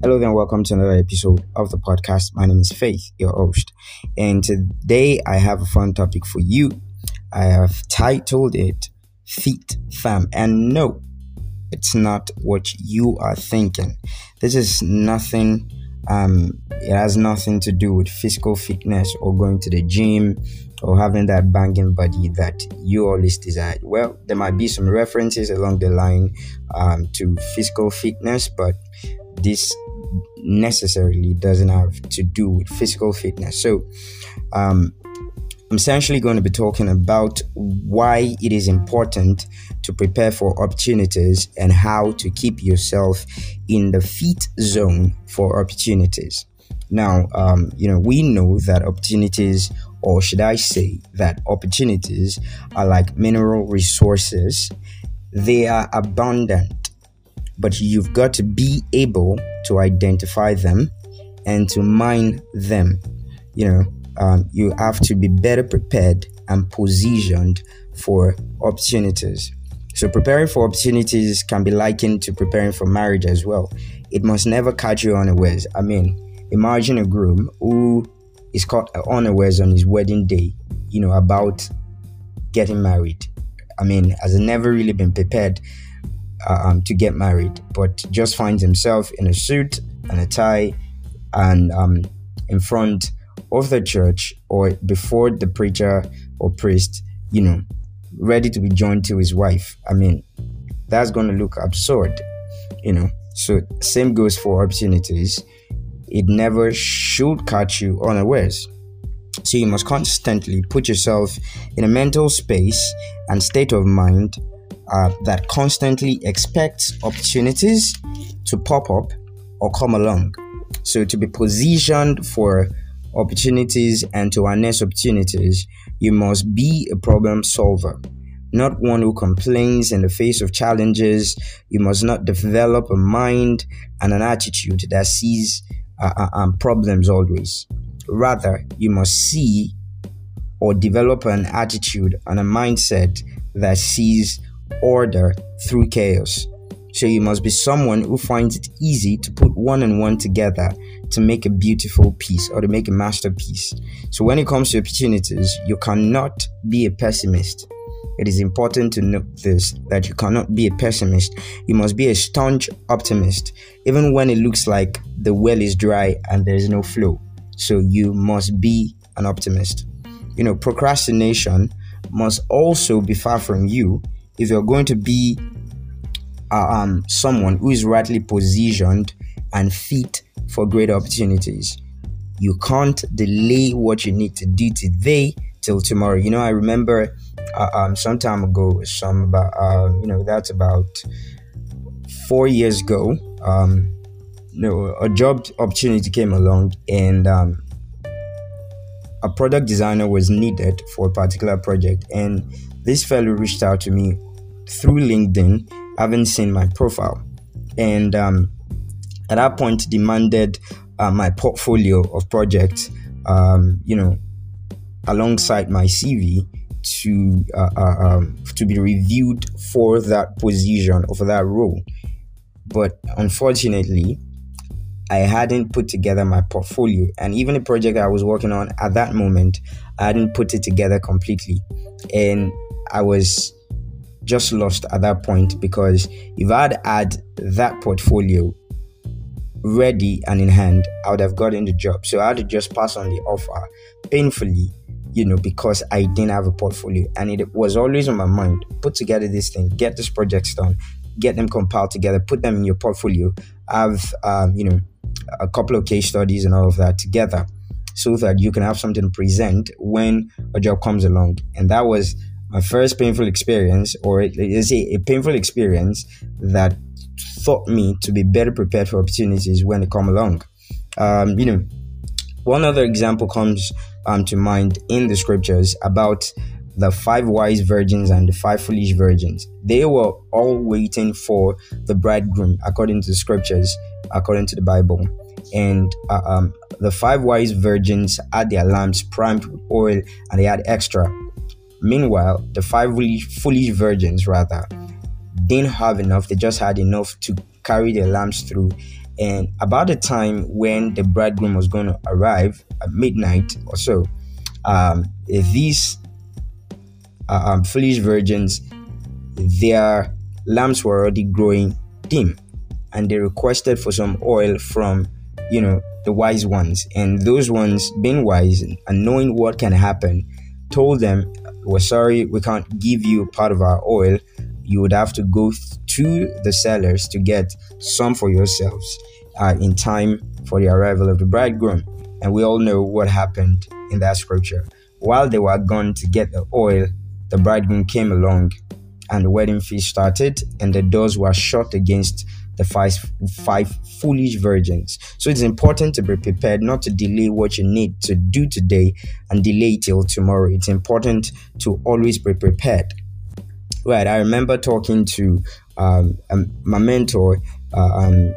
Hello and welcome to another episode of the podcast. My name is Faith, your host, and today I have a fun topic for you. I have titled it Feet Fam. And no, it's not what you are thinking. This is nothing, um, it has nothing to do with physical fitness or going to the gym or having that banging body that you always desired. Well, there might be some references along the line um, to physical fitness, but this necessarily doesn't have to do with physical fitness. So, um, I'm essentially going to be talking about why it is important to prepare for opportunities and how to keep yourself in the fit zone for opportunities. Now, um, you know, we know that opportunities, or should I say that opportunities, are like mineral resources. They are abundant, but you've got to be able to identify them and to mine them. You know, um, you have to be better prepared and positioned for opportunities. So, preparing for opportunities can be likened to preparing for marriage as well. It must never catch you unawares. I mean, imagine a groom who is caught unawares on his wedding day, you know, about getting married. I mean, has never really been prepared um, to get married, but just finds himself in a suit and a tie and um, in front of the church or before the preacher or priest, you know, ready to be joined to his wife. I mean, that's going to look absurd, you know. So, same goes for opportunities. It never should catch you unawares. So, you must constantly put yourself in a mental space and state of mind uh, that constantly expects opportunities to pop up or come along. So, to be positioned for opportunities and to harness opportunities, you must be a problem solver, not one who complains in the face of challenges. You must not develop a mind and an attitude that sees uh, uh, um, problems always. Rather, you must see or develop an attitude and a mindset that sees order through chaos. So you must be someone who finds it easy to put one and one together to make a beautiful piece or to make a masterpiece. So when it comes to opportunities, you cannot be a pessimist. It is important to note this that you cannot be a pessimist. You must be a staunch optimist, even when it looks like the well is dry and there is no flow. So you must be an optimist. You know, procrastination must also be far from you if you're going to be uh, um, someone who is rightly positioned and fit for great opportunities. You can't delay what you need to do today till tomorrow. You know, I remember uh, um, some time ago, some about, uh, you know, that's about four years ago. Um, you know, a job opportunity came along and um, a product designer was needed for a particular project. And this fellow reached out to me through LinkedIn, having seen my profile. And um, at that point demanded uh, my portfolio of projects, um, you know, alongside my CV to uh, uh, um, to be reviewed for that position or for that role. But unfortunately, I hadn't put together my portfolio, and even the project I was working on at that moment, I hadn't put it together completely, and I was just lost at that point because if I'd had that portfolio ready and in hand, I would have gotten the job. So I had to just pass on the offer painfully, you know, because I didn't have a portfolio. And it was always on my mind put together this thing, get this projects done, get them compiled together, put them in your portfolio, have, um, you know, a couple of case studies and all of that together so that you can have something to present when a job comes along. And that was my first painful experience, or is a, a painful experience that taught me to be better prepared for opportunities when they come along. Um, you know, one other example comes um, to mind in the scriptures about the five wise virgins and the five foolish virgins. They were all waiting for the bridegroom, according to the scriptures, according to the Bible. And uh, um, the five wise virgins had their lamps primed with oil and they had extra. Meanwhile, the five foolish virgins, rather, didn't have enough, they just had enough to carry their lamps through. And about the time when the bridegroom was going to arrive at midnight or so, um, these uh, um, foolish virgins, their lamps were already growing dim, and they requested for some oil from, you know, the wise ones. And those ones, being wise and knowing what can happen, told them, "We're sorry, we can't give you part of our oil. You would have to go to the sellers to get some for yourselves uh, in time for the arrival of the bridegroom." And we all know what happened in that scripture. While they were gone to get the oil, the bridegroom came along and the wedding feast started, and the doors were shut against the five, five foolish virgins. So it's important to be prepared, not to delay what you need to do today and delay till tomorrow. It's important to always be prepared. Right, I remember talking to um, um, my mentor, uh, um,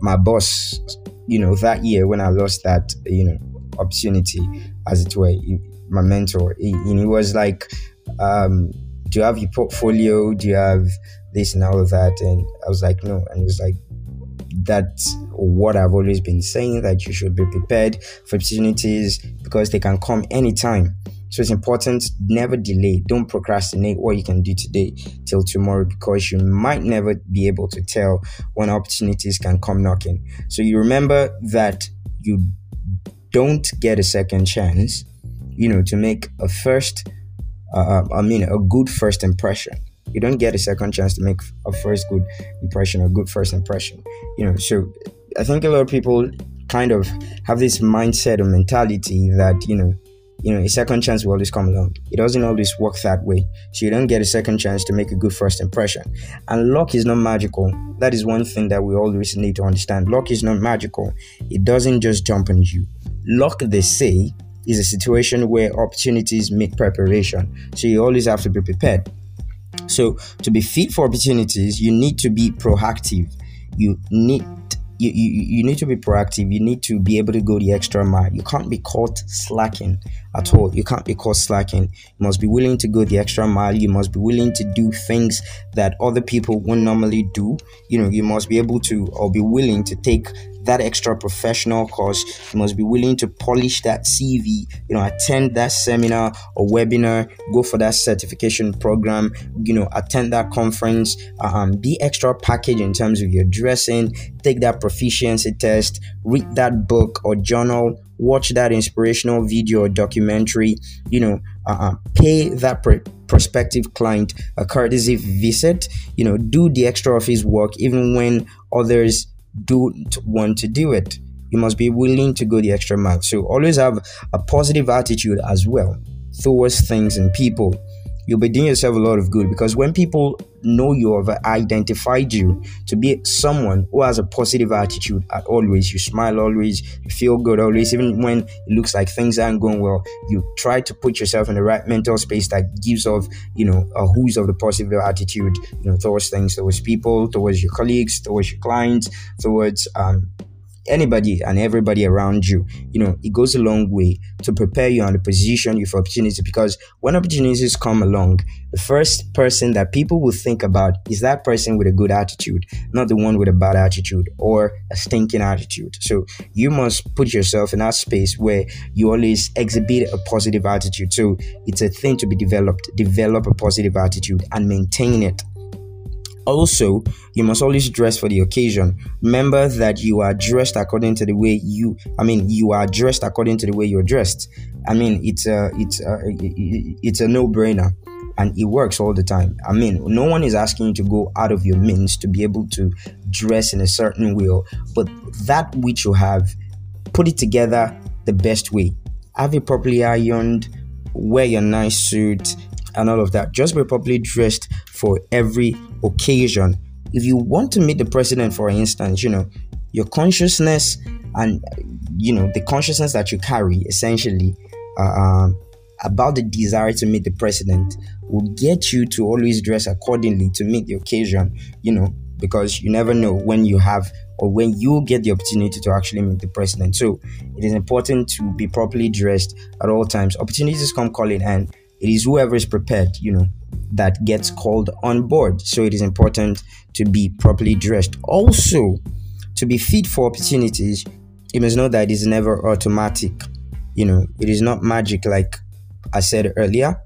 my boss, you know, that year when I lost that, you know, opportunity, as it were, my mentor. He, he was like, um, do you have your portfolio? Do you have this and all that? And I was like, no. And he was like, that's what I've always been saying that you should be prepared for opportunities because they can come anytime. So it's important, never delay. Don't procrastinate what you can do today till tomorrow because you might never be able to tell when opportunities can come knocking. So you remember that you don't get a second chance, you know, to make a first uh, I mean, a good first impression. You don't get a second chance to make a first good impression, a good first impression. You know, so I think a lot of people kind of have this mindset or mentality that you know, you know, a second chance will always come along. It doesn't always work that way. So you don't get a second chance to make a good first impression. And luck is not magical. That is one thing that we always need to understand. Luck is not magical. It doesn't just jump on you. Luck, they say, is a situation where opportunities meet preparation. So you always have to be prepared. So to be fit for opportunities, you need to be proactive. You need you, you, you need to be proactive. You need to be able to go the extra mile. You can't be caught slacking at all. You can't be caught slacking. You must be willing to go the extra mile. You must be willing to do things that other people wouldn't normally do. You know, you must be able to or be willing to take that extra professional course. You must be willing to polish that CV, you know, attend that seminar or webinar, go for that certification program, you know, attend that conference, um, be extra package in terms of your dressing, take that proficiency test, read that book or journal, watch that inspirational video or documentary, you know, uh, pay that pre- prospective client a courtesy visit, you know, do the extra office work even when others don't want to do it. You must be willing to go the extra mile. So always have a positive attitude as well towards things and people. You'll be doing yourself a lot of good because when people know you have identified you to be someone who has a positive attitude at always, you smile always, you feel good always, even when it looks like things aren't going well, you try to put yourself in the right mental space that gives off, you know, a who's of the positive attitude, you know, towards things, towards people, towards your colleagues, towards your clients, towards um anybody and everybody around you. You know, it goes a long way to prepare you and position you for opportunity because when opportunities come along, the first person that people will think about is that person with a good attitude, not the one with a bad attitude or a stinking attitude. So you must put yourself in that space where you always exhibit a positive attitude. So it's a thing to be developed. Develop a positive attitude and maintain it also, you must always dress for the occasion. Remember that you are dressed according to the way you, I mean, you are dressed according to the way you're dressed. I mean, it's a, it's a, it's a no-brainer and it works all the time. I mean, no one is asking you to go out of your means to be able to dress in a certain way, but that which you have, put it together the best way. Have it properly ironed, wear your nice suit, and all of that. Just be properly dressed for every occasion. If you want to meet the president, for instance, you know, your consciousness and you know the consciousness that you carry essentially uh, um, about the desire to meet the president will get you to always dress accordingly to meet the occasion you know because you never know when you have or when you get the opportunity to actually meet the president. So it is important to be properly dressed at all times. Opportunities come calling and it is whoever is prepared, you know, that gets called on board. So it is important to be properly dressed. Also, to be fit for opportunities, you must know that it's never automatic. You know, it is not magic like I said earlier.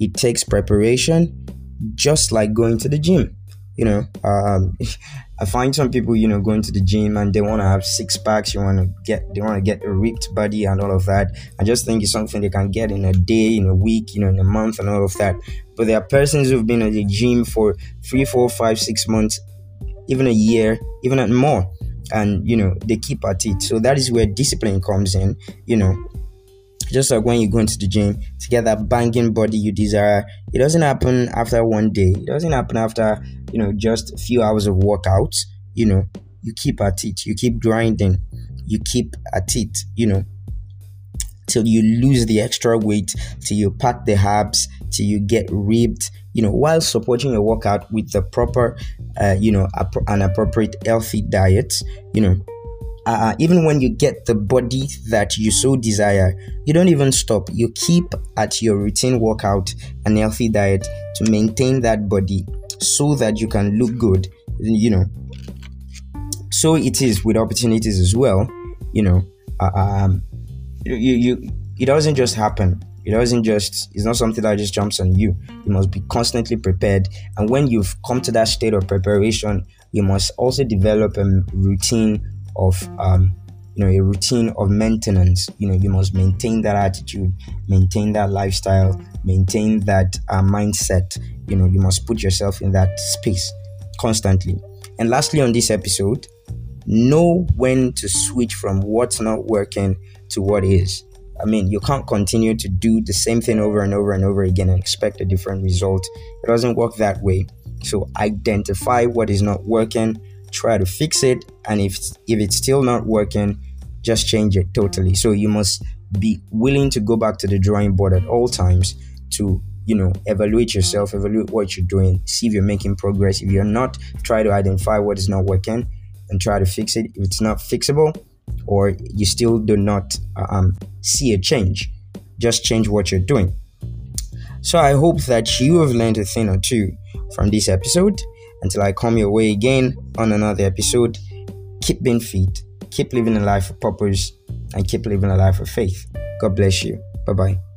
It takes preparation, just like going to the gym. You know, um, I find some people, you know, going to the gym and they want to have six packs. You want to get, they want to get a ripped body and all of that. I just think it's something they can get in a day, in a week, you know, in a month and all of that. But there are persons who've been at the gym for three, four, five, six months, even a year, even at more, and you know they keep at it. So that is where discipline comes in. You know, just like when you go into the gym to get that banging body you desire, it doesn't happen after one day. It doesn't happen after, you know, just a few hours of workouts. You know, you keep at it, you keep grinding, you keep at it, you know, till you lose the extra weight, till you pack the abs, till you get ripped, you know, while supporting your workout with the proper, uh, you know, an appropriate healthy diet, you know, uh, even when you get the body that you so desire, you don't even stop. You keep at your routine workout and healthy diet to maintain that body so that you can look good, you know. So it is with opportunities as well, you know. Uh, um, you, you, it doesn't just happen. It doesn't just, it's not something that just jumps on you. You must be constantly prepared. And when you've come to that state of preparation, you must also develop a routine of um, you know a routine of maintenance you know you must maintain that attitude maintain that lifestyle maintain that uh, mindset you know you must put yourself in that space constantly and lastly on this episode know when to switch from what's not working to what is. I mean you can't continue to do the same thing over and over and over again and expect a different result. It doesn't work that way. So identify what is not working try to fix it and if if it's still not working just change it totally. So you must be willing to go back to the drawing board at all times to you know evaluate yourself evaluate what you're doing see if you're making progress. If you're not try to identify what is not working and try to fix it. If it's not fixable or you still do not um, see a change just change what you're doing so i hope that you have learned a thing or two from this episode until I come your way again on another episode, keep being fit, keep living a life of purpose, and keep living a life of faith. God bless you. Bye bye.